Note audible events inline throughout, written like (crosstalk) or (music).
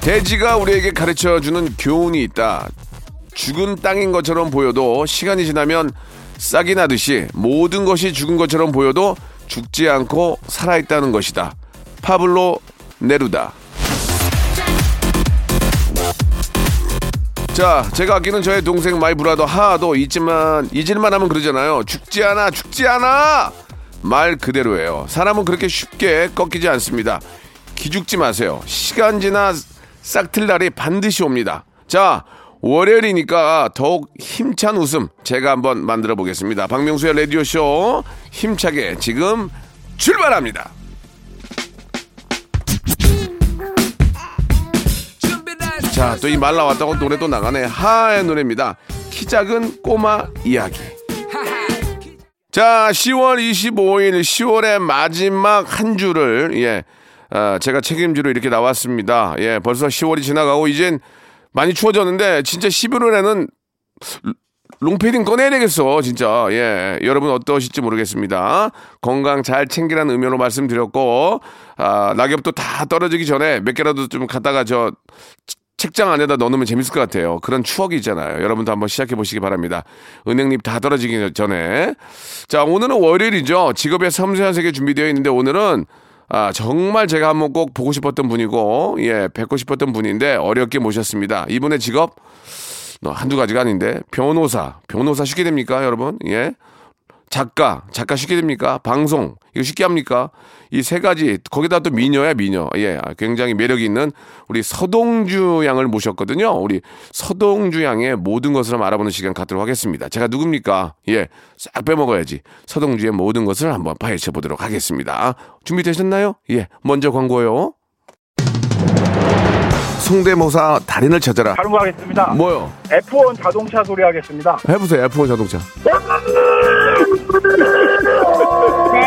돼지가 우리에게 가르쳐 주는 교훈이 있다. 죽은 땅인 것처럼 보여도 시간이 지나면 싹이 나듯이 모든 것이 죽은 것처럼 보여도 죽지 않고 살아있다는 것이다. 파블로 네루다. 자, 제가 아끼는 저의 동생 my brother 하하도 있지만 잊을만 하면 그러잖아요. 죽지 않아, 죽지 않아. 말 그대로예요. 사람은 그렇게 쉽게 꺾이지 않습니다. 기죽지 마세요. 시간 지나 싹틀 날이 반드시 옵니다. 자, 월요일이니까 더욱 힘찬 웃음 제가 한번 만들어 보겠습니다. 박명수의 라디오 쇼 힘차게 지금 출발합니다. 자, 또 이 말 나왔다고 노래 또 나가네. 하의 노래입니다. 키 작은 꼬마 이야기. 자, 10월 25일, 10월의 마지막 한 주를, 예, 아, 제가 책임지로 이렇게 나왔습니다. 예, 벌써 10월이 지나가고, 이젠 많이 추워졌는데, 진짜 11월에는 롱패딩 꺼내야 되겠어, 진짜. 예. 여러분 어떠실지 모르겠습니다. 건강 잘 챙기라는 의미로 말씀드렸고, 아, 낙엽도 다 떨어지기 전에 몇 개라도 좀 갖다가 저, 책장 안에다 넣어놓으면 재밌을 것 같아요. 그런 추억이 있잖아요. 여러분도 한번 시작해 보시기 바랍니다. 은행잎 다 떨어지기 전에. 자, 오늘은 월요일이죠. 직업의 섬세한 세계 준비되어 있는데 오늘은 아, 정말 제가 한번 꼭 보고 싶었던 분이고, 예, 뵙고 싶었던 분인데 어렵게 모셨습니다. 이분의 직업, 너 한두 가지가 아닌데, 변호사. 변호사 쉽게 됩니까, 여러분? 예. 작가, 작가 쉽게 됩니까? 방송, 이거 쉽게 합니까? 이 세 가지, 거기다 또 미녀야, 미녀. 예, 아, 굉장히 매력이 있는 우리 서동주 양을 모셨거든요. 우리 서동주 양의 모든 것을 알아보는 시간 갖도록 하겠습니다. 제가 누굽니까? 예, 싹 빼먹어야지. 서동주의 모든 것을 한번 파헤쳐 보도록 하겠습니다. 준비되셨나요? 예, 먼저 광고요. 성대모사 달인을 찾아라. 다른 거 하겠습니다. 뭐요? F1 자동차 소리 하겠습니다. 해보세요, F1 자동차.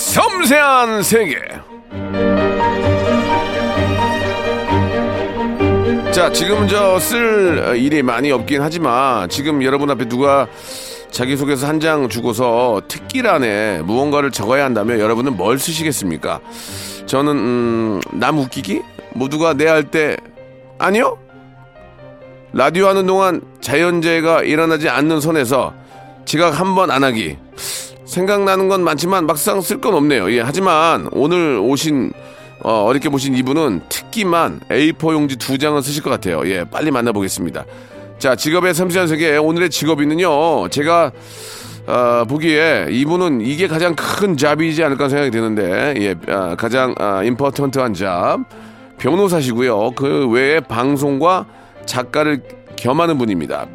섬세한 세계. 자, 지금 저 쓸 일이 많이 없긴 하지만 지금 여러분 앞에 누가 자기소개서 한 장 주고서 특기란에 무언가를 적어야 한다면 여러분은 뭘 쓰시겠습니까? 저는 음, 남 웃기기? 모두가 내 할 때 아니요? 라디오 하는 동안 자연재해가 일어나지 않는 선에서 지각 한 번 안 하기. 생각나는 건 많지만 막상 쓸 건 없네요. 예, 하지만 오늘 오신 어, 어렵게 보신 이분은 특기만 A4 용지 두 장을 쓰실 것 같아요. 예, 빨리 만나보겠습니다. 자, 직업의 섬세한 세계 오늘의 직업인은요. 제가 어, 보기에 이분은 이게 가장 큰 잡이지 않을까 생각이 드는데 예, 아, 가장 아, 임포턴트한 잡 변호사시고요. 그 외에 방송과 작가를 겸하는 분입니다.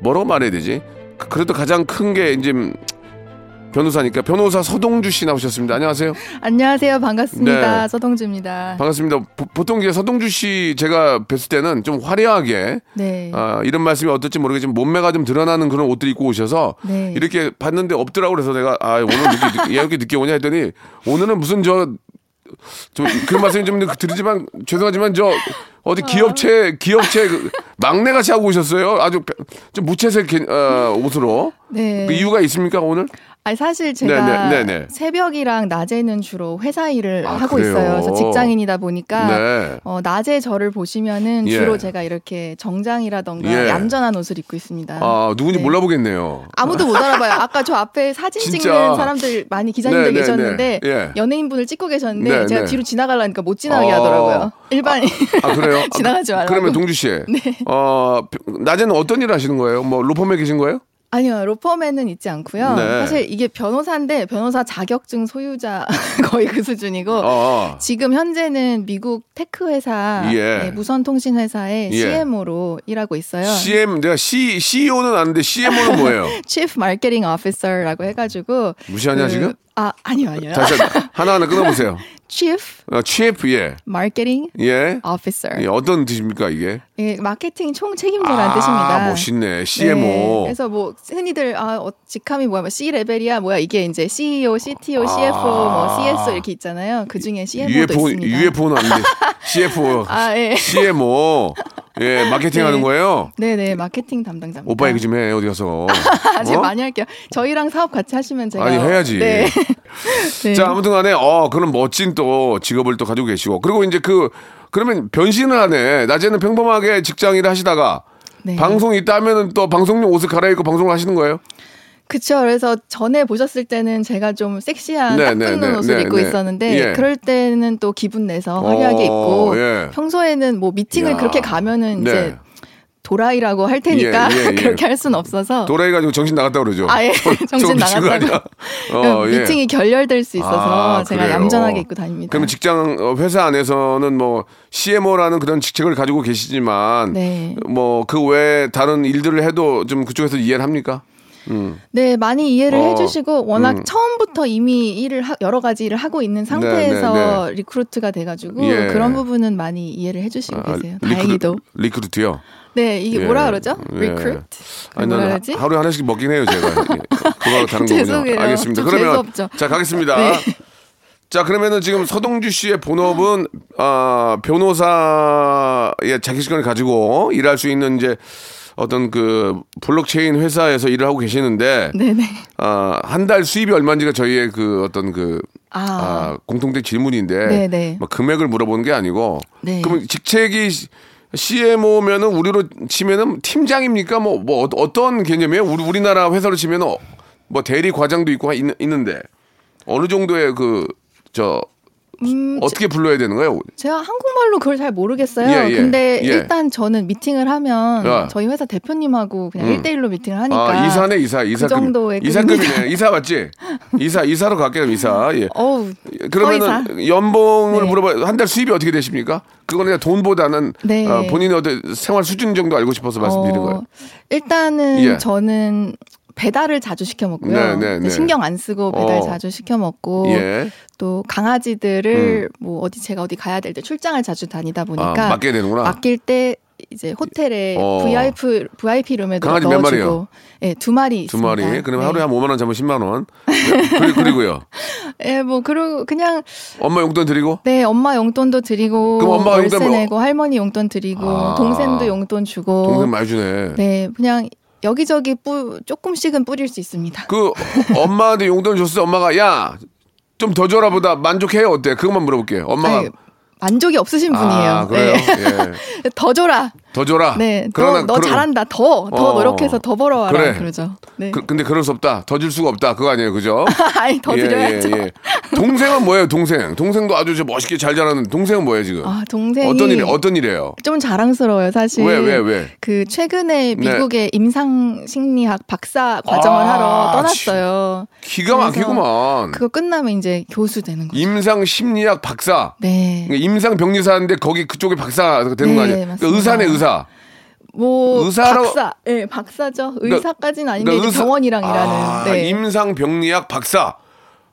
뭐라고 말해야 되지? 그- 그래도 가장 큰 게 이제 음, 변호사니까 변호사 서동주 씨 나오셨습니다. 안녕하세요. 안녕하세요. 반갑습니다. 네. 서동주입니다. 반갑습니다. 보, 통 이제 서동주 씨 제가 뵀을 때는 좀 화려하게 네. 아, 이런 말씀이 어떨지 모르겠지만 몸매가 좀 드러나는 그런 옷들 입고 오셔서 네. 이렇게 봤는데 없더라고 그래서 내가 아 오늘 늦게, 늦게, (laughs) 왜 이렇게 늦게 오냐 했더니 오늘은 무슨 저 좀 그런 말씀이 좀 드리지만 죄송하지만 저 어디 기업체 기업체 그 막내 같이 하고 오셨어요. 아주 좀 무채색 개- 어, 옷으로 네. 그 이유가 있습니까 오늘? 아니 사실 제가 네, 네, 네, 네. 새벽이랑 낮에는 주로 회사 일을 아, 하고 그래요? 있어요. 그래서 직장인이다 보니까 네. 어, 낮에 저를 보시면은 예. 주로 제가 이렇게 정장이라던가 예. 얌전한 옷을 입고 있습니다. 아 누군지 네. 몰라보겠네요. 아무도 못 알아봐요. 아까 저 앞에 사진 진짜. 찍는 사람들 많이 기자님들 네, 네, 계셨는데 네. 예. 연예인분을 찍고 계셨는데 네, 제가 네. 뒤로 지나가려니까 못 지나가게 어. 하더라고요. 일반인 아 그래요? (laughs) 지나가지 말라고. 그러면 동주 씨, 네. 어 낮에는 어떤 일을 하시는 거예요? 뭐 로펌에 계신 거예요? 아니요, 로펌에는 있지 않고요. 네. 사실 이게 변호사인데 변호사 자격증 소유자 (laughs) 거의 그 수준이고 어. 지금 현재는 미국 테크 회사 예. 네, 무선 통신 회사의 예. CMO로 일하고 있어요. CM 내가 C CEO는 아는데 CMO는 뭐예요? (laughs) Chief Marketing Officer라고 해가지고 무시하냐 그- 지금? 아 아니요 아니요. 다시 하나 하나 끊어보세요. (laughs) Chief 어, chief 예 Marketing 예. Officer. 예, 어떤 뜻입니까 이게? 예, 마케팅 총 책임자라는 아, 뜻입니다. 멋있네. CMO. 네, 그래서 뭐 흔히들 아 어, 직함이 뭐야, 뭐 C 레벨이야, 뭐야 이게 이제 CEO, CTO, CFO, 뭐 CSO 이렇게 있잖아요. 그 중에 CMO도 UFO 있습니다. UFO는 아닌데 (laughs) CFO, 아 예. CMO 예 마케팅 네. 하는 거예요. 네네 마케팅 담당자입니다. 오빠 얘기 좀 해 어디 가서. (laughs) 아직 어? 많이 할게요. 저희랑 사업 같이 하시면 제가 아니 해야지. 네. (laughs) 네. 자 아무튼 간에 어 그런 멋진 또 직업을 또 가지고 계시고 그리고 이제 그 그러면 변신을 하네. 낮에는 평범하게 직장 일을 하시다가 네. 방송이 있다면은 또 방송용 옷을 갈아입고 방송을 하시는 거예요? 그쵸. 그래서 전에 보셨을 때는 제가 좀 섹시한 네, 딱 네, 붙는 네, 옷을 네, 입고 네. 있었는데 예. 그럴 때는 또 기분 내서 화려하게 어, 입고 예. 평소에는 뭐 미팅을 야. 그렇게 가면은 네. 이제 도라이라고 할 테니까 예, 예, 예. (laughs) 그렇게 할 수는 없어서 도라이 가지고 정신 나갔다 그러죠. (laughs) 아예 정신 나갔다고? (laughs) 어, 예. 미팅이 결렬될 수 있어서 아, 제가 그래요? 얌전하게 입고 다닙니다. 그러면 직장 어, 회사 안에서는 뭐 CMO라는 그런 직책을 가지고 계시지만 네. 뭐그 외에 다른 일들을 해도 좀 그쪽에서 이해를 합니까? 음. 네, 많이 이해를 어, 해주시고 워낙 음. 처음부터 이미 일을 하, 여러 가지 일을 하고 있는 상태에서 recruit가 돼가지고 예. 그런 부분은 많이 이해를 해주시고 계세요. recru- 다행히도. recruit요. 네, 이게 예. 뭐라 그러죠? 예. recruit. 아니 뭐라 나는 그러지? 하루에 하나씩 먹긴 해요 제가. 예. (laughs) 그거 다른 거군요. 알겠습니다. 좀 그러면 재수없죠. 자 가겠습니다. 네. 자 그러면은 지금 서동주 씨의 본업은 아 변호사의 자기 시간을 가지고 일할 수 있는 이제 어떤 그 블록체인 회사에서 일을 하고 계시는데 네네. 아, 한 달 수입이 얼마인지가 저희의 그 어떤 그 아, 아, 공통된 질문인데 네네. 뭐 금액을 물어보는 게 아니고 네. 그러면 직책이 CMO면은 우리로 치면은 팀장입니까? 뭐, 뭐 어- 어떤 개념이에요? 우리 우리나라 회사로 치면은 어, 뭐 대리 과장도 있고 있, 있는데 어느 정도의 그 저 음, 어떻게 불러야 되는 거예요? 제가 한국말로 그걸 잘 모르겠어요. 예, 예. 근데 예. 일단 저는 미팅을 하면 야. 저희 회사 대표님하고 그냥 음. 1대1로 미팅을 하니까. 아 이사네 이사 이사급 정도의 이사급이네. 이사 맞지? 이사 이사로 갈게요 이사 예. (laughs) 어우, 그러면은 서이사. 연봉을 네. 물어봐 한 달 수입이 어떻게 되십니까? 그거는 그냥 돈보다는 네. 어, 본인의 어떤 생활 수준 정도 알고 싶어서 말씀드린 거예요. 일단은 예. 저는 배달을 자주 시켜 먹고요. 네, 네, 네. 신경 안 쓰고 배달 어. 자주 시켜 먹고 예. 또 강아지들을 뭐 어디 제가 어디 가야 될 때 출장을 자주 다니다 아, 보니까 맡게 되는구나. 맡길 때 이제 호텔에 어. VIP VIP 룸에도 강아지 몇 마리요? 넣어주고 예, 두 마리 두 있습니다. 마리. 그러면 네. 하루에 한 5만 원 잡으면 10만 원. 네. 그리, 그리고요. (laughs) 예, 뭐 그리고 그냥 엄마 용돈 드리고 네 엄마 용돈도 드리고 그럼 엄마 월세 용돈 뭐- 내고 할머니 용돈 드리고 아. 동생도 용돈 주고 동생 많이 주네. 네 그냥 여기저기 뿌 조금씩은 뿌릴 수 있습니다. 그 엄마한테 용돈 줬을 때 엄마가 야 좀 더 줘라 보다 만족해요 어때? 그것만 물어볼게요. 엄마가 아니, 만족이 없으신 분이에요. 아, 그래요? 네. 예. (laughs) 더 줘라. 더 줘라. 네, 그러나 너, 너 그러- 잘한다. 더, 더 어. 노력해서 더 벌어와라. 그래. 그러죠. 네. 그, 근데 그럴 수 없다. 더 줄 수가 없다. 그거 아니에요. 그죠? (laughs) 아니, 더 드려야죠. 예, 동생은 뭐예요, 동생? 동생도 아주 저 멋있게 잘 자라는 동생은 뭐예요, 지금? 아, 동생이 어떤 일, 어떤 일이에요? 좀 자랑스러워요, 사실. 왜, 왜, 왜? 그 최근에 네. 미국의 임상 심리학 박사 과정을 아, 하러 떠났어요. 기가 그래서 막히구만. 그거 끝나면 이제 교수 되는 거죠. 임상 심리학 박사. 네. 임상 병리사인데 거기 그쪽에 박사가 되는 네, 거 아니에요? 그러니까. 의사네, 의사. 뭐 의사라고- 박사, 예, 박사죠. 그러니까- 의사까지는 아닌데 그러니까 의사- 병원이랑 일하는 아, 네. 임상 병리학 박사.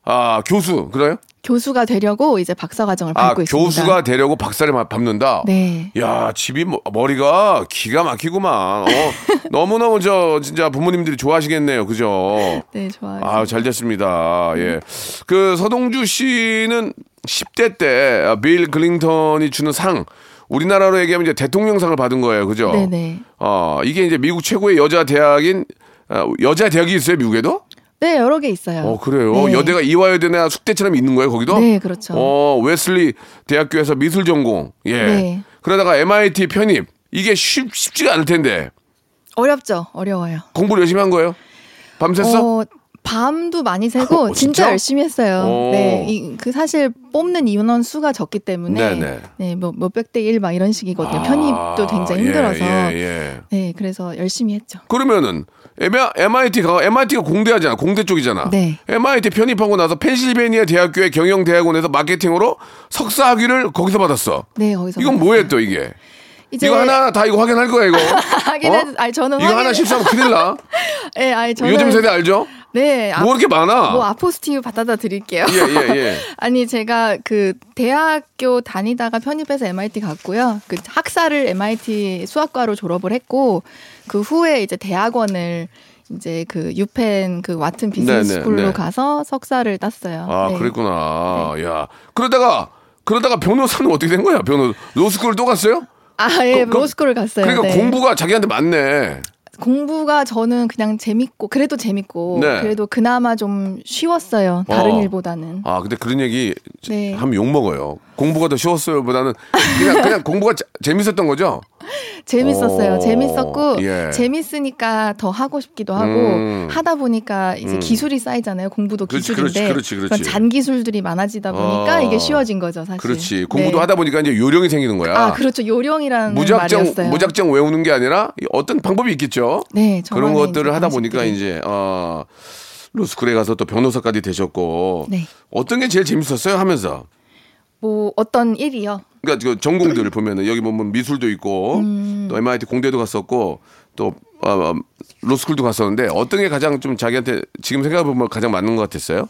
아, 교수. 그래요? 교수가 되려고 이제 박사 과정을 아, 밟고 있습니다. 교수가 되려고 박사를 마- 밟는다? 네. 야, 집이 뭐- 머리가 기가 막히구만. 어, (laughs) 너무 너무 저 진짜 부모님들이 좋아하시겠네요. 그죠? 네, 좋아요. 아, 잘 됐습니다. 예. 그 서동주 씨는 10대 때 아, 빌 클린턴이 주는 상 우리나라로 얘기하면 이제 대통령상을 받은 거예요. 그죠? 네네. 어, 이게 이제 미국 최고의 여자 대학인 어, 여자 대학이 있어요, 미국에도? 네, 여러 개 있어요. 어, 그래요. 네. 여대가 이화여대나 숙대처럼 있는 거예요, 거기도? 네, 그렇죠. 어, 웨슬리 대학교에서 미술 전공. 예. 네. 그러다가 MIT 편입. 이게 쉽, 쉽지가 않을 텐데. 어렵죠. 어려워요. 공부를 열심히 한 거예요? 밤샜어? 어, 밤도 많이 새고 어, 진짜 진짜? 열심히 했어요. 오. 네, 이, 그 사실 뽑는 인원 수가 적기 때문에 네네. 네, 뭐 몇백 대 일 막 이런 식이거든요. 아, 편입도 굉장히 힘들어서 예, 예, 예. 네, 그래서 열심히 했죠. 그러면은 MIT가 MIT가 공대하잖아. 공대 쪽이잖아. 네. MIT 편입하고 나서 펜실베니아 대학교의 경영대학원에서 마케팅으로 석사 학위를 거기서 받았어. 네, 거기서 이건. 뭐예요 또 이게? 이거 하나 다 이거 확인할 거야 이거. (laughs) 하긴 어? 해, 아니 저는 이거 하나 확인- 실수하면 큰일 나. (laughs) 네, 아니 저는 요즘 세대 알죠? 네, 아, 뭐 이렇게 많아? 뭐 아포스티유 받아다 드릴게요. 예, 예, 예. (laughs) 아니 제가 그 대학교 다니다가 편입해서 MIT 갔고요. 그 학사를 MIT 수학과로 졸업을 했고 그 후에 이제 대학원을 이제 그 유펜 그 와튼 비즈니스 네, 네, 스쿨로 네. 가서 석사를 땄어요. 아, 네. 그랬구나. 야. 그러다가 그러다가 변호사는 어떻게 된 거야? 변호 로스쿨 또 갔어요? 아, 예, 그- 그- 로스쿨을 갔어요. 그러니까 네. 공부가 자기한테 맞네. 공부가 저는 그냥 재밌고 그래도 재밌고 네. 그래도 그나마 좀 쉬웠어요. 다른 어. 일보다는. 아, 근데 그런 얘기 네. 하면 욕 먹어요. 공부가 더 쉬웠어요보다는 그냥 그냥 공부가 자- 재밌었던 거죠. (laughs) 재밌었어요. 오, 재밌었고 예. 재밌으니까 더 하고 싶기도 하고 음. 하다 보니까 이제 음. 기술이 쌓이잖아요. 공부도 그렇지, 기술인데 그렇지, 그렇지. 런 잔기술들이 많아지다 보니까 어. 이게 쉬워진 거죠, 사실. 그렇지. 공부도 네. 하다 보니까 이제 요령이 생기는 거야. 아, 그렇죠. 요령이라는 무작정 말이었어요. 무작정 외우는 게 아니라 어떤 방법이 있겠죠. 네, 그런 저만의 것들을 하다 보니까. 이제 어 로스쿨에 가서 또 변호사까지 되셨고 네. 어떤 게 제일 재밌었어요 하면서 뭐 어떤 일이요? 그러니까 그 전공들을 보면은 여기 보면 미술도 있고 음. 또 MIT 공대도 갔었고 또 어, 어, 로스쿨도 갔었는데 어떤 게 가장 좀 자기한테 지금 생각해 보면 가장 맞는 것 같았어요?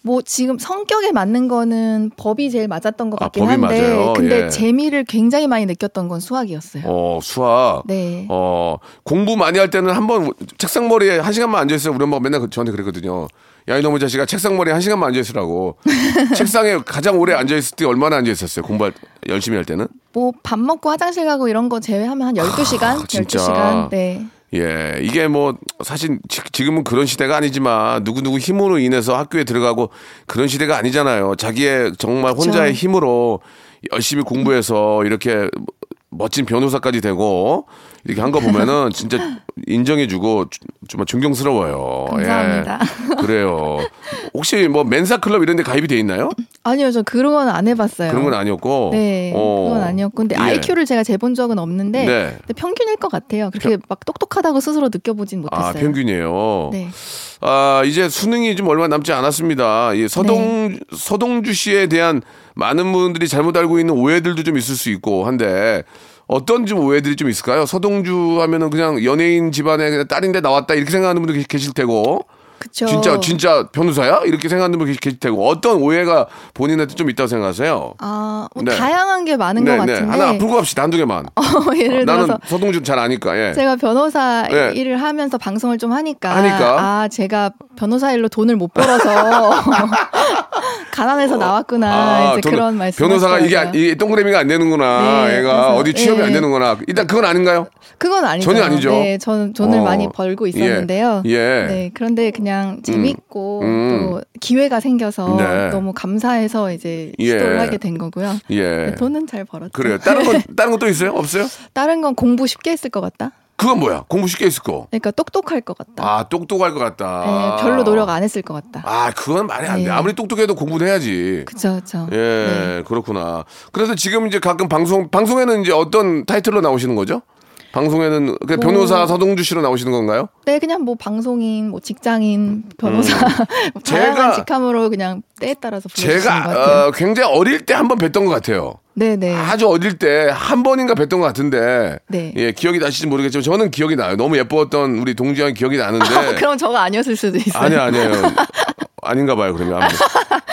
뭐 지금 성격에 맞는 거는 법이 제일 맞았던 것 아, 같긴 법이 한데 맞아요. 근데 예. 재미를 굉장히 많이 느꼈던 건 수학이었어요. 어 수학. 네. 어 공부 많이 할 때는 한번 책상 머리에 한 시간만 앉아 있어요. 우리 엄마가 맨날 그- 저한테 그랬거든요. 야 이놈의 자식아 책상 머리에 한 시간만 앉아 있으라고. (laughs) 책상에 가장 오래 앉아 있을 때 얼마나 앉아 있었어요? 공부 열심히 할 때는? 뭐 밥 먹고 화장실 가고 이런 거 제외하면 한 12시간? 아, 진짜. 12시간? 네. 예, 이게 뭐 사실 지- 지금은 그런 시대가 아니지만 누구 누구 힘으로 인해서 학교에 들어가고 그런 시대가 아니잖아요. 자기의 정말. 혼자의 힘으로 열심히 공부해서 이렇게 멋진 변호사까지 되고 이렇게 한 거 보면은 (laughs) 진짜 인정해주고 주- 정말 존경스러워요. 감사합니다. 예, 그래요. 혹시 뭐 멘사 클럽 이런 데 가입이 돼 있나요? 아니요, 저 그런 건 안 해봤어요. 그런 건 아니었고. 네, 어. 그건 아니었고. 근데 예. IQ를 제가 재본 적은 없는데, 네. 평균일 것 같아요. 그렇게 막 똑똑하다고 스스로 느껴보진 못했어요. 아, 평균이에요. 네. 아, 이제 수능이 좀 얼마 남지 않았습니다. 이 서동, 네. 서동주 씨에 대한 많은 분들이 잘못 알고 있는 오해들도 좀 있을 수 있고 한데 어떤 좀 오해들이 좀 있을까요? 서동주 하면은 그냥 연예인 그냥 딸인데 나왔다 이렇게 생각하는 분도 계실 테고 그쵸. 진짜 진짜 변호사야? 이렇게 생각하는 분 계실- 테고 어떤 오해가 본인한테 좀 있다고 생각하세요? 아, 뭐 네. 다양한 게 많은 것 같은데. 하나 풀고 갑시다. 한두 개만. (laughs) 어, 예를 나는 들어서 서동주 잘 아니까. 예. 제가 변호사 네. 일을 하면서 방송을 좀 하니까, 하니까? 아 제가 변호사 일로 돈을 못 벌어서 (laughs) 가난해서 나왔구나 이제 돈- 그런 말씀. 어, 변호사가 이게, 안- 이게 동그라미가 안 되는구나. 네, 얘가 그래서, 어디 취업이 예. 안 되는구나. 일단 그건 아닌가요? 그건 아니죠. 전혀 아니죠. 네, 저는 돈을 어. 많이 벌고 있었는데요. 예. 예. 네, 그런데 그냥 재밌고 음. 또 기회가 생겨서 네. 너무 감사해서 이제 예. 시도를 하게 된 거고요. 예. 네, 돈은 잘 벌었죠. 그래요. 다른 건 (laughs) 다른 건또 있어요? 없어요? 다른 건 공부 쉽게 했을 것 같다. 그건 뭐야? 공부 쉽게 했을 거. 그러니까 똑똑할 것 같다. 아, 똑똑할 것 같다. 네, 별로 노력 안 했을 것 같다. 아, 그건 말이 안 돼. 네. 아무리 똑똑해도 공부는 해야지. 그쵸, 그쵸. 예, 네. 그렇구나. 그래서 지금 이제 가끔 방송 방송에는 이제 어떤 타이틀로 나오시는 거죠? 방송에는 그 뭐- 변호사 서동주 씨로 나오시는 건가요? 네, 그냥 뭐 방송인, 뭐 직장인, 변호사, (laughs) 뭐 음. 제가- 다양한 직함으로 그냥 때에 따라서 불러주시는 것 같아요. 제가 어, 굉장히 어릴 때 한 번 뵀던 것 같아요. 네네. 아주 어릴 때 한 번인가 뵀던 것 같은데 네. 예 기억이 나실지 모르겠지만 저는 기억이 나요. 너무 예뻤던 우리 동주 형이 기억이 나는데 (laughs) 그럼 저가 아니었을 수도 있어요. 아니야 아니에요 아닌가 봐요 그러면.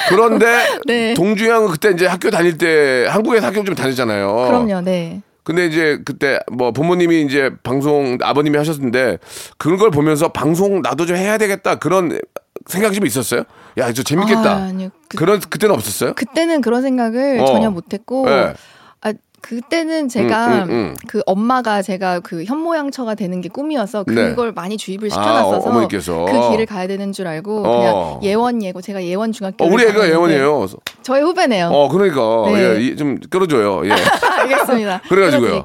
그런데 (laughs) 네. 동주 형은 그때 이제 학교 다닐 때 한국에서 학교 좀 다녔잖아요. 그럼요, 네. 근데 이제 그때 뭐 부모님이 이제 방송 아버님이 하셨는데 그런 걸 보면서 방송 나도 좀 해야 되겠다 그런 생각이 좀 있었어요? 야, 저 재밌겠다. 아, 아니요. 그- 그런 그때는 없었어요? 그때는 그런 생각을 어. 전혀 못했고, 네. 아 그때는 제가 음, 음. 그 엄마가 제가 그 현모양처가 되는 게 꿈이어서 네. 그걸 많이 주입을 아, 시켜놨어서 어, 어머니께서. 그 길을 가야 되는 줄 알고 어. 그냥 예원 예고 제가 예원 중학교 어, 우리 애가 예원이에요. 저의 후배네요. 어, 그러니까 네. 예, 이- 좀 끌어줘요. 예. (laughs) 알겠습니다. (laughs) 그래가지고요.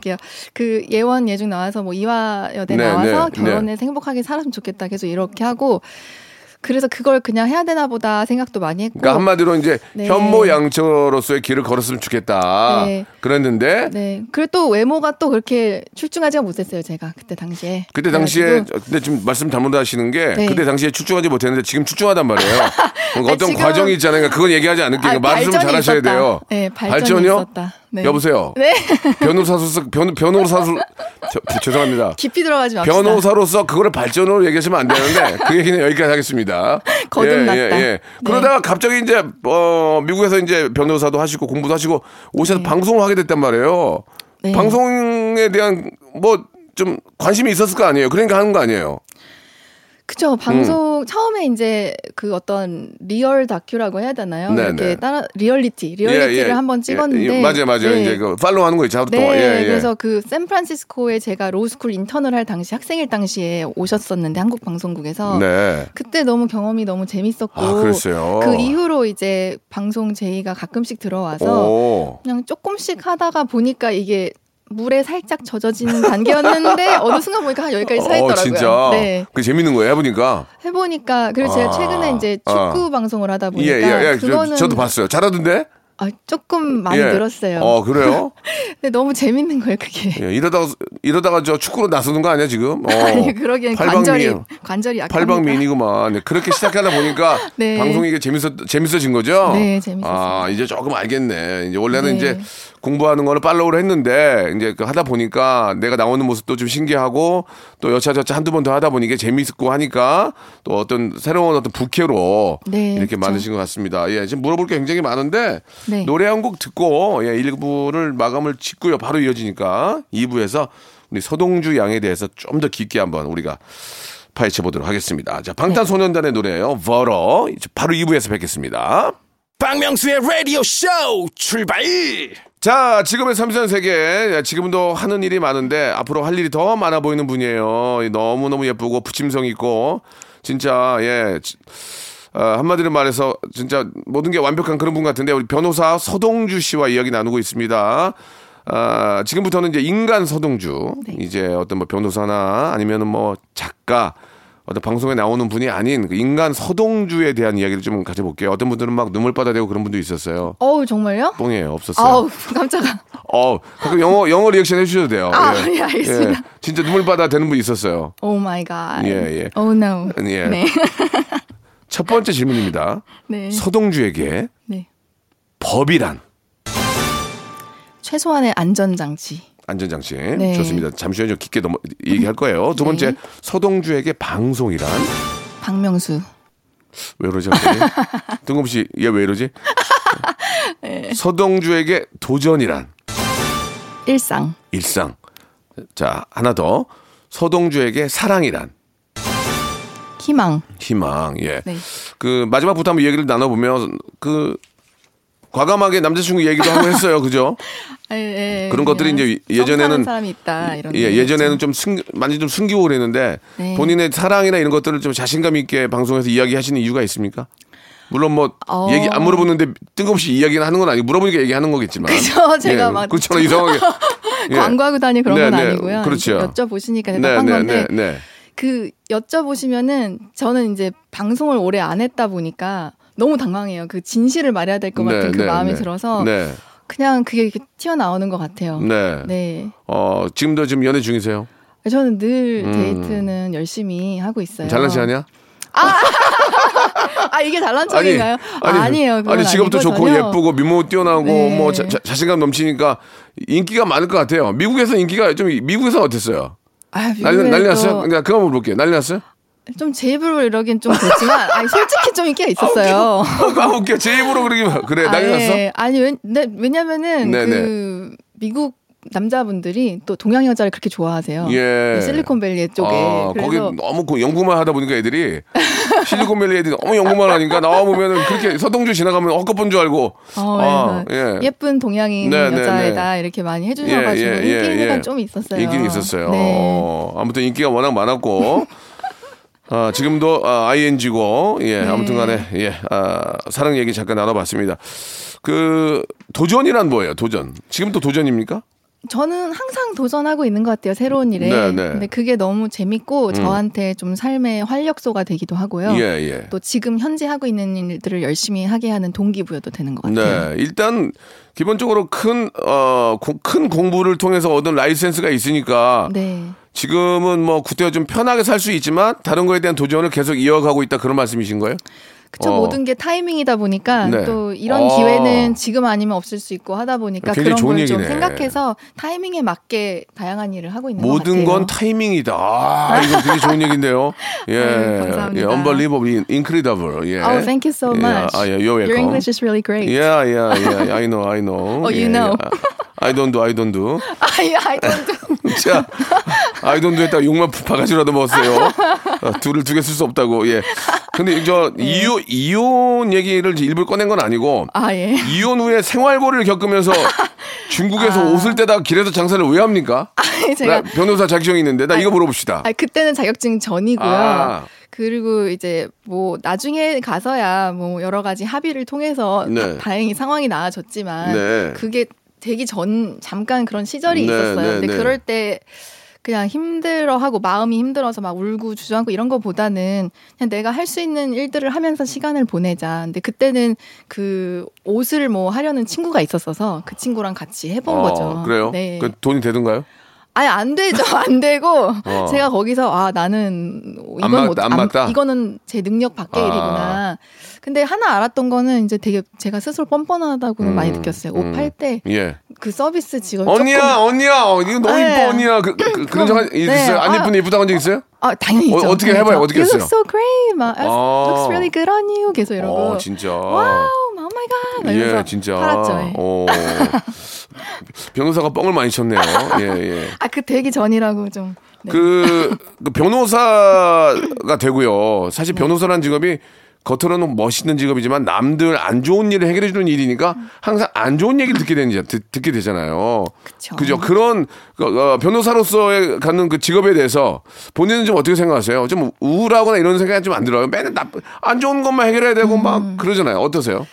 그 예원 예중 나와서 뭐 이화여대 네, 나와서 네, 결혼해서 행복하게 살았으면 좋겠다. 계속 이렇게 하고 그래서 그걸 그냥 해야 되나 보다 생각도 많이 했고. 그러니까 한마디로 이제 네. 현모양처로서의 길을 걸었으면 좋겠다. 네. 그랬는데 네. 그리고 또 외모가 또 그렇게 출중하지가 못했어요. 제가 그때 당시에. 그때 당시에 그래가지고 근데 지금 말씀 잘못하시는 게 네. 그때 당시에 출중하지 못했는데 지금 출중하단 말이에요. (laughs) 그러니까 어떤 지금- 과정이 있잖아요. 그건 얘기하지 않을게요. 아, 말씀 발전이 잘하셔야 있었다. 돼요. 네, 발전이 발전이요? 있었다. 네. 여보세요. 네. 변호사로서 변 변호사로 저, 죄송합니다. 깊이 들어가지 맙시다. 변호사로서 그거를 발전으로 얘기하시면 안 되는데 그 얘기는 여기까지 하겠습니다. (laughs) 거듭났다. 예, 예, 예. 네. 그러다가 갑자기 이제 어 미국에서 이제 변호사도 하시고 공부도 하시고 오셔서 방송을 하게 됐단 말이에요. 네. 방송에 대한 뭐 좀 관심이 있었을 거 아니에요. 그러니까 하는 거 아니에요. 그쵸. 음. 방송 처음에 이제 그 어떤 리얼 다큐라고 해야 되나요? 네, 이렇게 네. 따라 리얼리티, 리얼리티를 한번 찍었는데 예, 맞아요, 맞아요. 네. 이제 그 follow 하는 거 있죠. 하루 네, 동안. 예, 예. 그래서 그 샌프란시스코에 제가 로스쿨 인턴을 할 당시 학생일 당시에 오셨었는데 한국 방송국에서 네. 그때 너무 경험이 너무 재밌었고 아. 그 이후로 이제 방송 제의가 가끔씩 들어와서 오. 그냥 조금씩 하다가 보니까 이게 물에 살짝 젖어지는 단계였는데 (laughs) 어느 순간 보니까 한 여기까지 차 있더라고요. 어, 진짜. 네. 그 재밌는 거예요, 해보니까. 해보니까 그리고 제가 아, 최근에 이제 축구 아. 방송을 하다 예, 보니까 예, 예. 그거는 저, 도 봤어요. 잘하던데? 아, 조금 많이 예. 늘었어요. 어, 그래요? (laughs) 근데 너무 재밌는 거예요, 그게. 예, 이러다가, 이러다가 저 축구로 나서는 거 아니야, 지금? 어. (laughs) 아니 그러기엔 관절이 관절이 약합니다. 팔방미인이구만. 네, 그렇게 시작하다 보니까 네. 방송이 이게 재밌어, 재밌어진 거죠? 네, 재밌었어요. 아, 이제 조금 알겠네. 이제 원래는 네. 이제 공부하는 거는 팔로우를 했는데, 이제 그 하다 보니까 내가 나오는 모습도 좀 신기하고, 또 여차저차 한두 번 더 하다 보니 이게 재밌고 하니까, 또 어떤 새로운 어떤 부캐로 네, 이렇게 그쵸. 많으신 것 같습니다. 예, 지금 물어볼 게 굉장히 많은데, 네. 노래 한 곡 듣고, 예, 1부를 마감을 짓고요. 바로 이어지니까 2부에서 우리 서동주 양에 대해서 좀 더 깊게 한번 우리가 파헤쳐 보도록 하겠습니다. 자, 방탄소년단의 노래예요. 버러. 이제 바로 2부에서 뵙겠습니다. 박명수의 라디오 쇼 출발 자, 지금의 삼선 세계. 예, 지금도 하는 일이 많은데 앞으로 할 일이 더 많아 보이는 분이에요. 너무너무 예쁘고 부침성 있고 진짜 예. 지- 어, 한마디로 말해서 진짜 모든 게 완벽한 그런 분 같은데 우리 변호사 서동주 씨와 이야기 나누고 있습니다. 아, 지금부터는 이제 인간 서동주 이제 어떤 뭐 변호사나 아니면은 뭐 작가 어떤 방송에 나오는 분이 아닌 그 인간 서동주에 대한 이야기를 좀 가져볼게요. 어떤 분들은 막 눈물바다 되고 그런 분도 있었어요. 어우 정말요? 뽕이에요. 없었어요. 아우 깜짝아. (laughs) 어, 가끔 영어 영어 리액션 해주셔도 돼요. 아, 예, 알겠습니다. 진짜 눈물바다 되는 분 있었어요. Oh my god. 예, 예. Oh no. 예. 네. (laughs) 첫 번째 질문입니다. 네. 서동주에게 네. 법이란 최소한의 안전 장치. 안전장치 네. 좋습니다. 잠시 후에 좀 깊게 넘어 얘기할 거예요. 두 번째 네. 서동주에게 방송이란 박명수. 왜 그러지? (laughs) 뜬금없이 얘왜 이러지? (laughs) 네. 서동주에게 도전이란 일상. 일상. 자 하나 더 서동주에게 사랑이란 희망. 희망. 예. 네. 그 마지막 부터 한번 얘기를 나눠보면 그 과감하게 남자친구 얘기도 하고 했어요, 그죠? (laughs) 예, 예, 그런 것들이 이제 예전에는 사람이 있다 이런. 예, 예전에는 좀 숨, 많이 좀 숨기고 그랬는데 네. 본인의 사랑이나 이런 것들을 좀 자신감 있게 방송에서 이야기하시는 이유가 있습니까? 물론 뭐 어. 얘기 안 물어보는데 뜬금없이 이야기는 하는 건 아니고 물어보니까 얘기하는 거겠지만. 그죠, (laughs) 제가 막- 그렇잖아 이상하게. (laughs) 예. 광고하고 다니 그런 건 네, 네. 아니고요. 그렇죠. 여쭤보시니까 네, 대답한 네, 건데 네, 네. 그 여쭤보시면은 저는 이제 방송을 오래 안 했다 보니까 너무 당황해요. 그 진실을 말해야 될 것 같은 네, 그 네, 마음이 네. 들어서 네. 그냥 그게 이렇게 튀어나오는 것 같아요. 네. 네. 어, 지금도 지금 연애 중이세요? 저는 늘 음. 데이트는 열심히 하고 있어요. 잘난 체 아니야? 아 (laughs) 이게 잘난 척인가요? 아, 니에요 아니 직업도 좋고 예쁘고 미모 뛰어나고 네. 뭐 자, 신감 넘치니까 인기가 많을 것 같아요. 미국에서 인기가 좀 미국에서 어땠어요? 아, 난리 난리 났어요? 그냥 그거 물어볼게요. 난리 났어요? 좀 제 입으로 이러긴 좀 그렇지만 아니, 솔직히 좀 인기가 있었어요. 아 웃겨. 제 입으로 그러기만 그래 난리 아, 났어? 예. 아니 왜, 네, 왜냐면은 네, 그 미국 남자분들이 또 동양 여자를 그렇게 좋아하세요. 예. 이 실리콘밸리 쪽에. 아, 거기 너무 그 연구만 하다 보니까 애들이 (laughs) 실리콘밸리 애들이 너무 연구만 하니까 나와 보면은 그렇게 서동주 지나가면 헛것본 줄 알고. 어, 아, 그래서 예. 예쁜 동양인 네, 네, 여자애다 이렇게 많이 해주셔가지고 예, 예, 예, 인기가 예. 좀 있었어요. 인기는 있었어요. 네. 어, 아무튼 인기가 워낙 많았고. 아, 지금도 아, ING고, 예, 네. 아무튼 간에, 예, 아, 사랑 얘기 잠깐 나눠봤습니다. 그, 도전이란 뭐예요, 도전? 지금도 도전입니까? 저는 항상 도전하고 있는 것 같아요 새로운 일에. 네, 네. 근데 그게 너무 재밌고 저한테 좀 삶의 활력소가 되기도 하고요. 예, 예. 또 지금 현재 하고 있는 일들을 열심히 하게 하는 동기부여도 되는 것 같아요. 네, 일단, 기본적으로 큰, 어, 고- 큰 공부를 통해서 얻은 라이센스가 있으니까, 네. 지금은 뭐, 그때가 좀 편하게 살 수 있지만, 다른 거에 대한 도전을 계속 이어가고 있다, 그런 말씀이신 거예요? 그쵸 어. 모든 게 타이밍이다 보니까 네. 또 이런 아. 기회는 지금 아니면 없을 수 있고 하다 보니까 그런 걸 좀. 생각해서 타이밍에 맞게 다양한 일을 하고 있는 것 모든. 건 타이밍이다. 아, 이거 되게 좋은 얘기인데요. (laughs) 예. 아유, 감사합니다. 예, unbelievable, incredible. 예. Oh, thank you so 예, much. 아, 예, you're Your welcome. English is really great. Yeah, yeah, yeah. I know, I know. (laughs) Oh, you 예, know. 예. I don't do, I don't do. (laughs) I, I don't do. 자, I don't do 했다가 욕만 바가지라도 먹었어요. 어, 둘을 두 개 쓸 수 없다고. 예. 근데 저 네. 이 혼, 이혼 얘기를 일부러 꺼낸 건 아니고 아 예. 이혼 후에 생활고를 겪으면서 (laughs) 중국에서 옷을 떼다가 길에서 장사를 왜 합니까? 아. 제가 나 변호사 자격증이 있는데 나 이거 물어봅시다. 아 그때는 자격증 전이고요. 아. 그리고 이제 뭐 나중에 가서야 뭐 여러 가지 합의를 통해서 네. 다, 행히 상황이 나아졌지만 네. 그게 되기 전 잠깐 그런 시절이 네, 있었어요. 네, 근데 네. 그럴 때 그냥 힘들어하고 마음이 힘들어서 막 울고 주저앉고 이런 거보다는 그냥 내가 할 수 있는 일들을 하면서 시간을 보내자. 근데 그때는 그 옷을 뭐 하려는 친구가 있었어서 그 친구랑 같이 해본 어, 거죠. 그래요? 네. 그 돈이 되던가요? 아니 안 되죠 (laughs) 안 되고 어. 제가 거기서 아 나는 이건 맞- 못- 안 맞다? 이거는 제 능력 밖의 아. 일이구나 근데 하나 알았던 거는 이제 되게 제가 스스로 뻔뻔하다고는 음, 많이 느꼈어요 옷 음. 팔때그 예. 서비스 직원 언니야, 조금 언니야, 어, 이거 너무 네. 이뻐, 언니야. 그, 그, 그런 적 한- 네. 있어요? 안 아. 이쁜데 이쁘다고 한 적 있어요? 아 당연히 어, 있죠 어떻게 해봐요? 어떻게 You 했어요? look so great 막 아. looks really good on you 계속 이러고 어, 진짜. wow oh my God 예, 진짜. 팔았죠 예. 어. 변호사가 뻥을 많이 쳤네요. 예, 예. 아 그 되기 전이라고 좀 네. 그, 그 변호사가 되고요. 사실 변호사라는 직업이 겉으로는 멋있는 직업이지만 남들 안 좋은 일을 해결해 주는 일이니까 항상 안 좋은 얘기를 듣게 되는 듣, 듣게 되잖아요. 그쵸. 그죠? 그런 그, 어, 변호사로서의 갖는 그 직업에 대해서 본인은 좀 어떻게 생각하세요? 좀 우울하거나 이런 생각이 좀 안 들어요. 맨날 나쁜 안 좋은 것만 해결해야 되고 음. 막 그러잖아요. 어떠세요?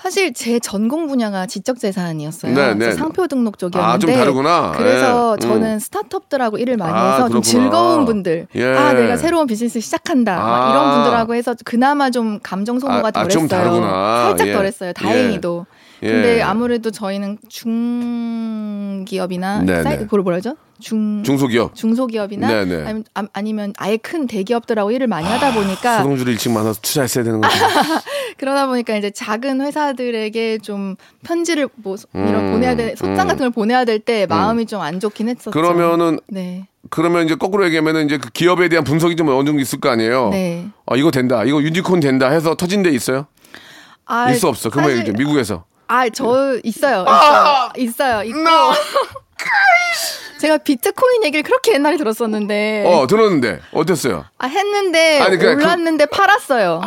사실 제 전공 분야가 지적재산이었어요. 네, 네. 상표 등록 쪽이었는데 아, 좀 다르구나. 그래서 예, 음. 저는 스타트업들하고 일을 많이 아, 해서 그렇구나. 좀 즐거운 분들, 예. 아 내가 새로운 비즈니스 시작한다 막 아. 이런 분들하고 해서 그나마 좀 감정 소모가 아, 아, 좀 덜했어요. 다르구나. 살짝 예. 덜했어요. 다행히도. 예. 근데 아무래도 저희는 중기업이나 네, 사이, 네. 그걸 뭐라 하죠? 중 중소기업. 중소기업이나 네, 네. 아니면, 아- 아니면 아예 큰 대기업들하고 일을 많이 하다 보니까 소동주를 일찍 만나서 투자했어야 되는 거죠. (laughs) 그러다 보니까 이제 작은 회사들에게 좀 편지를 뭐 이런 음, 보내야 돼 소장 음. 같은 걸 보내야 될 때 마음이 좀안 좋긴 했었죠. 그러면은 네. 그러면 이제 거꾸로 얘기하면은 이제 그 기업에 대한 분석이 좀 어느 정도 있을 거 아니에요. 네. 어, 이거 된다. 이거 유니콘 된다 해서 터진 데 있어요? 아, 있어 없어? 그러면 사실- 이제 미국에서. 아, 저 있어요. 아! 있어요. 있어요. 있고. (laughs) 제가 비트코인 얘기를 그렇게 옛날에 들었었는데 어, 들었는데 어땠어요? 아 했는데 아니, 그- 올랐는데 팔았어요.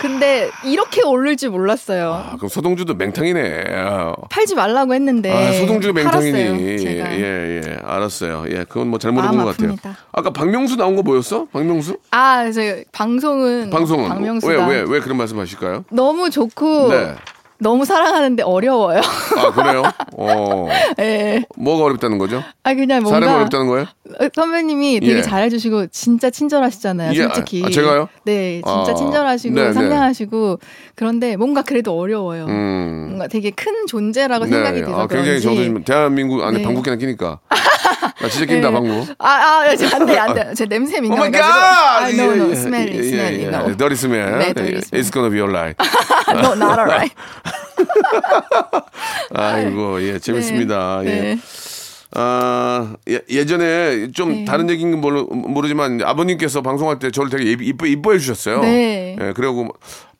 근데 이렇게 오를 줄 몰랐어요. 아, 그럼 소동주도 맹탕이네. 아, 팔지 말라고 했는데 아, 소동주가 맹탕이니. 예, 제가. 예, 예. 알았어요. 예, 그건 뭐 잘못 본것 같아요. 아까 박명수 나온 거 뭐였어? 박명수? 아, 저 방송은 방송은 왜 왜 왜 그런 말씀 하실까요? 너무 좋고 네. 너무 사랑하는데 어려워요. 아 그래요? 어, 예. 뭐가 어렵다는 거죠? 아 그냥 뭔가 어렵다는 거예요? 어, 선배님이 되게 예. 잘해주시고 진짜 친절하시잖아요. 예, 솔직히. 아, 제가요? 네, 진짜 아, 친절하시고 네, 네. 상냥하시고 그런데 뭔가 그래도 어려워요. 음. 뭔가 되게 큰 존재라고 생각이 돼서 아, 굉장히 그런지. 저도 대한민국 안에 네. 방귀깨나 끼니까 나 진짜 낀다, 방구. 아, 아, 저안 돼, 안 돼. 제 냄새 Oh 민감해가지고. 아, no, no, 예, smell, 예, smell, 예, 예. no. Dirty smell. 네, dirty smell. It's gonna be alright. no, not alright. (laughs) 아이고, 예, 재밌습니다. 예. 네. 아, 예, 예전에 좀 네. 다른 얘기인 건 모르, 모르지만 아버님께서 방송할 때 저를 되게 이뻐, 이뻐해 주셨어요. 네. 예, 그리고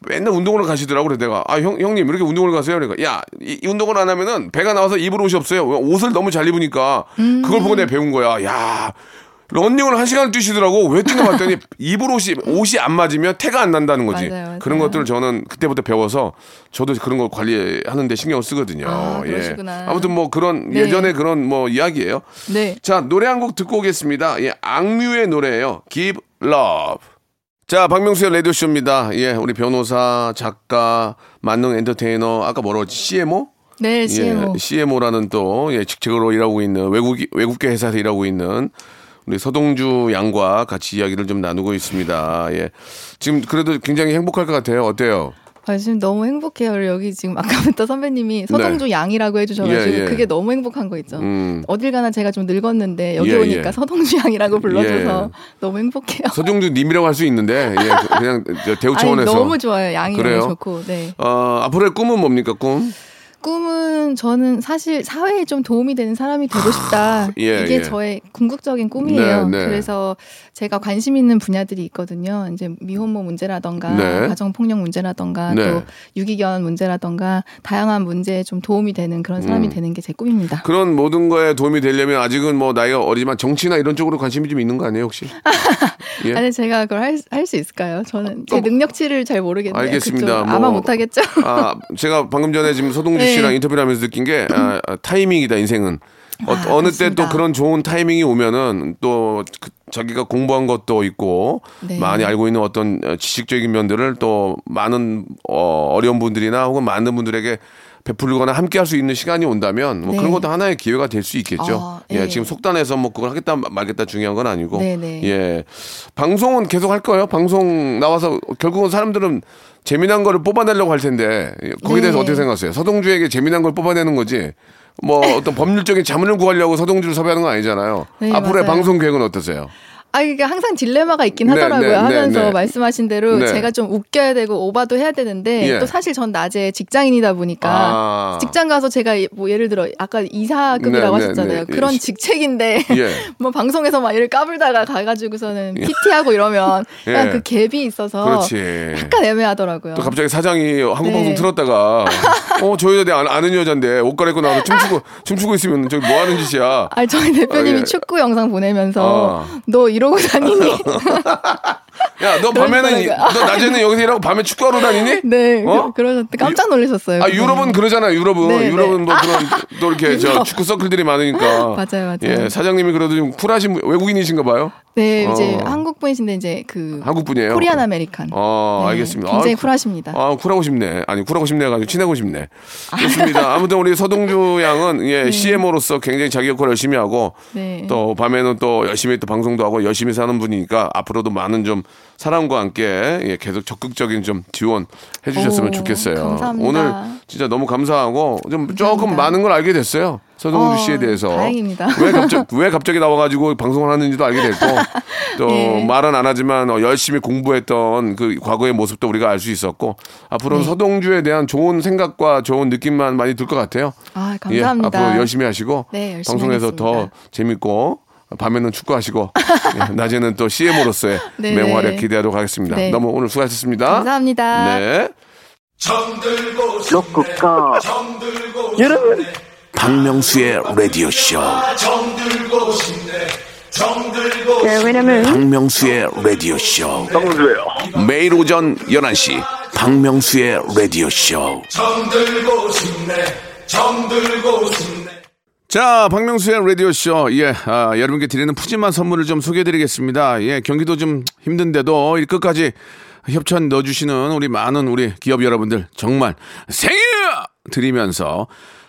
맨날 운동을 가시더라고. 그래 내가, 아, 형, 형님, 이렇게 운동을 가세요? 그러니까, 야, 이, 이 운동을 안 하면은 배가 나와서 입을 옷이 없어요. 옷을 너무 잘 입으니까 그걸 보고 내가 배운 거야. 야, 런닝을 한 시간 뛰시더라고. 왜 뛰나 봤더니 (laughs) 입을 옷이, 옷이 안 맞으면 태가 안 난다는 거지. 맞아요, 맞아요. 그런 것들을 저는 그때부터 배워서 저도 그런 걸 관리하는데 신경 을 쓰거든요. 아, 예. 아무튼 뭐 그런 네. 예전에 그런 뭐 이야기예요. 네. 자, 노래 한 곡 듣고 오겠습니다. 예, 악뮤의 노래예요. Give Love. 자, 박명수의 라디오쇼입니다. 예, 우리 변호사, 작가, 만능 엔터테이너, 아까 뭐라고 했지? CMO? 네, CMO. 예, CMO라는 또, 예, 직책으로 일하고 있는 외국, 외국계 회사에서 일하고 있는 우리 서동주 양과 같이 이야기를 좀 나누고 있습니다. 예. 지금 그래도 굉장히 행복할 것 같아요. 어때요? 아, 지금 너무 행복해요. 여기 지금 아까부터 선배님이 서동주 양이라고 해주셔가지고 네. 예, 예. 그게 너무 행복한 거 있죠. 음. 어딜 가나 제가 좀 늙었는데 여기 예, 오니까 예. 서동주 양이라고 불러줘서 예. 너무 행복해요. 서동주 님이라고 할 수 있는데, 예, 그냥 저 대우 아니, 차원에서. 너무 좋아요. 양이 그래요? 너무 좋고. 네. 어, 앞으로의 꿈은 뭡니까, 꿈? 꿈은 저는 사실 사회에 좀 도움이 되는 사람이 되고 싶다. 예, 이게 예. 저의 궁극적인 꿈이에요. 네, 네. 그래서 제가 관심 있는 분야들이 있거든요. 이제 미혼모 문제라던가 네. 가정 폭력 문제라던가 네. 또 유기견 문제라던가 다양한 문제에 좀 도움이 되는 그런 사람이 음. 되는 게 제 꿈입니다. 그런 모든 거에 도움이 되려면 아직은 뭐 나이가 어리지만 정치나 이런 쪽으로 관심이 좀 있는 거 아니에요, 혹시? (laughs) 예? 아니 제가 그걸 할수 있을까요? 저는 제 어, 능력치를 잘 모르겠네요. 알겠습니다. 뭐- 아마 못 하겠죠. 아, 제가 방금 전에 지금 서동주 네. 씨랑 인터뷰를 하면서 느낀 게 아, 아, 타이밍이다, 인생은. 어, 아, 어느 때 또. 그런 좋은 타이밍이 오면은 또 그- 자기가 공부한 것도 있고 네. 많이 알고 있는 어떤 어, 지식적인 면들을 또 많은 어, 어려운 분들이나 혹은 많은 분들에게 베풀거나 함께 할 수 있는 시간이 온다면 뭐 네. 그런 것도 하나의 기회가 될 수 있겠죠. 아, 예, 예. 지금 속단해서 뭐 그걸 하겠다 말겠다 중요한 건 아니고. 네네. 예. 방송은 계속 할 거예요. 방송 나와서 결국은 사람들은 재미난 거를 뽑아내려고 할 텐데 예, 거기에 대해서 네. 어떻게 생각하세요? 서동주에게 재미난 걸 뽑아내는 거지. 뭐 어떤 법률적인 자문을 구하려고 서동주를 섭외하는 건 아니잖아요. 네, 앞으로의 맞아요. 방송 계획은 어떠세요? 아 이게 항상 딜레마가 있긴 네, 하더라고요. 네, 네, 하면서 네. 말씀하신 대로 네. 제가 좀 웃겨야 되고 오바도 해야 되는데 예. 또 사실 전 낮에 직장인이다 보니까 아. 직장 가서 제가 뭐 예를 들어 아까 이사급이라고 네, 네, 하셨잖아요. 네. 그런 예. 직책인데 예. (laughs) 뭐 방송에서 막 이를 까불다가 가가지고서는 PT하고 이러면 예. 약간 그 갭이 있어서 그렇지. 약간 애매하더라고요. 또 갑자기 사장이 한국 네. 방송 틀었다가 어저 여자 내 아- 아는 여잔데 옷 갈아입고 나와서 춤추고 춤추고 있으면 저기 뭐 하는 짓이야? 아니 저희 대표님이 아, 예. 축구 영상 보내면서 아. 너 이 러고 다니니? (laughs) 야 너 밤에는. 너 낮에는 여기서 일하고 밤에 축구하러 다니니? (laughs) 네, 어? 그, 러셨대 깜짝 놀라셨어요. 아 유럽은 그러잖아요. 유럽은 네, 네. 유럽은 뭐 그런 또 이렇게 저. 축구 서클들이 많으니까. (laughs) 맞아요, 맞아요. 예 사장님이 그래도 좀 쿨하신 분- 외국인이신가 봐요. 네, 이제 어. 한국 분이신데 이제 그 한국 분이에요. Korean American. 어 네, 알겠습니다. 굉장히 아, 쿨하십니다. 아 쿨하고 싶네. 아니 쿨하고 싶네 가지고 친하고 싶네. 좋습니다. (laughs) 아무튼 우리 서동주 양은 예 CMO로서 굉장히 자기 역할을 열심히 하고 네. 또 밤에는 또 열심히 또 방송도 하고 열심히 사는 분이니까 앞으로도 많은 좀 사랑과 함께 예, 계속 적극적인 좀 지원 해 주셨으면 오, 좋겠어요. 감사합니다. 오늘 진짜 너무 감사하고 좀 조금 감사합니다. 많은 걸 알게 됐어요. 서동주 어, 씨에 대해서 다행입니다. 왜 갑자기 왜 갑자기 나와가지고 방송을 하는지도 알게 됐고 (laughs) 또 예. 말은 안 하지만 어, 열심히 공부했던 그 과거의 모습도 우리가 알 수 있었고 앞으로는 네. 서동주에 대한 좋은 생각과 좋은 느낌만 많이 들 것 같아요. 아, 감사합니다. 예, 앞으로 열심히 하시고 네, 열심히 방송에서 더 하겠습니다. 재밌고 밤에는 축구하시고 (laughs) 예, 낮에는 또 CM으로서의 네, 맹활약 네. 기대하도록 하겠습니다. 네. 너무 오늘 수고하셨습니다. 감사합니다. 네. 로쿠카 여러분 박명수의 라디오 쇼. 네, 왜냐면 박명수의 라디오 쇼. 박명수예요. 매일 오전 11시 박명수의 라디오 쇼. 자, 박명수의 라디오 쇼. 예, 아, 여러분께 드리는 푸짐한 선물을 좀 소개해 드리겠습니다. 예, 경기도 좀 힘든데도 이 끝까지 협찬 넣어 주시는 우리 많은 우리 기업 여러분들 정말 생일 드리면서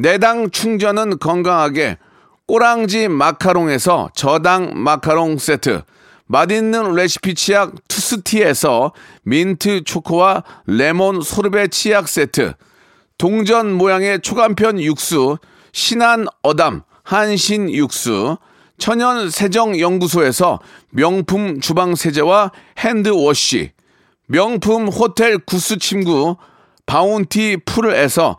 내당 충전은 건강하게. 꼬랑지 마카롱에서 저당 마카롱 세트. 맛있는 레시피 치약 투스티에서 민트 초코와 레몬 소르베 치약 세트. 동전 모양의 초간편 육수 신한 어담 한신 육수. 천연 세정 연구소에서 명품 주방 세제와 핸드워시. 명품 호텔 구스 침구 바운티 풀에서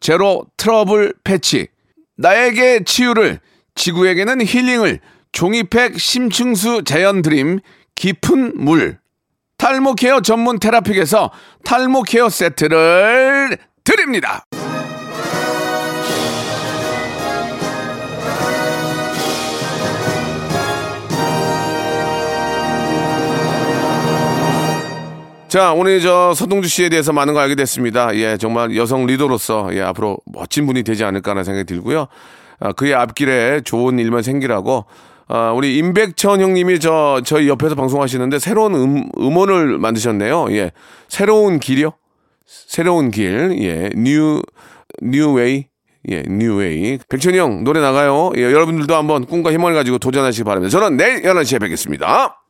제로 트러블 패치 나에게 치유를 지구에게는 힐링을 종이팩 심층수 자연 드림 깊은 물 탈모 케어 전문 테라픽에서 탈모 케어 세트를 드립니다. 자, 오늘 저 서동주 씨에 대해서 많은 걸 알게 됐습니다. 예, 정말 여성 리더로서 예, 앞으로 멋진 분이 되지 않을까 하는 생각이 들고요. 아, 그의 앞길에 좋은 일만 생기라고 아, 우리 임백천 형님이 저 저희 옆에서 방송하시는데 새로운 음, 음원을 만드셨네요. 예, 새로운 길이요? 새로운 길, 예, new new way, 예, new way. 백천이 형 노래 나가요. 예, 여러분들도 한번 꿈과 희망을 가지고 도전하시기 바랍니다. 저는 내일 11시에 뵙겠습니다.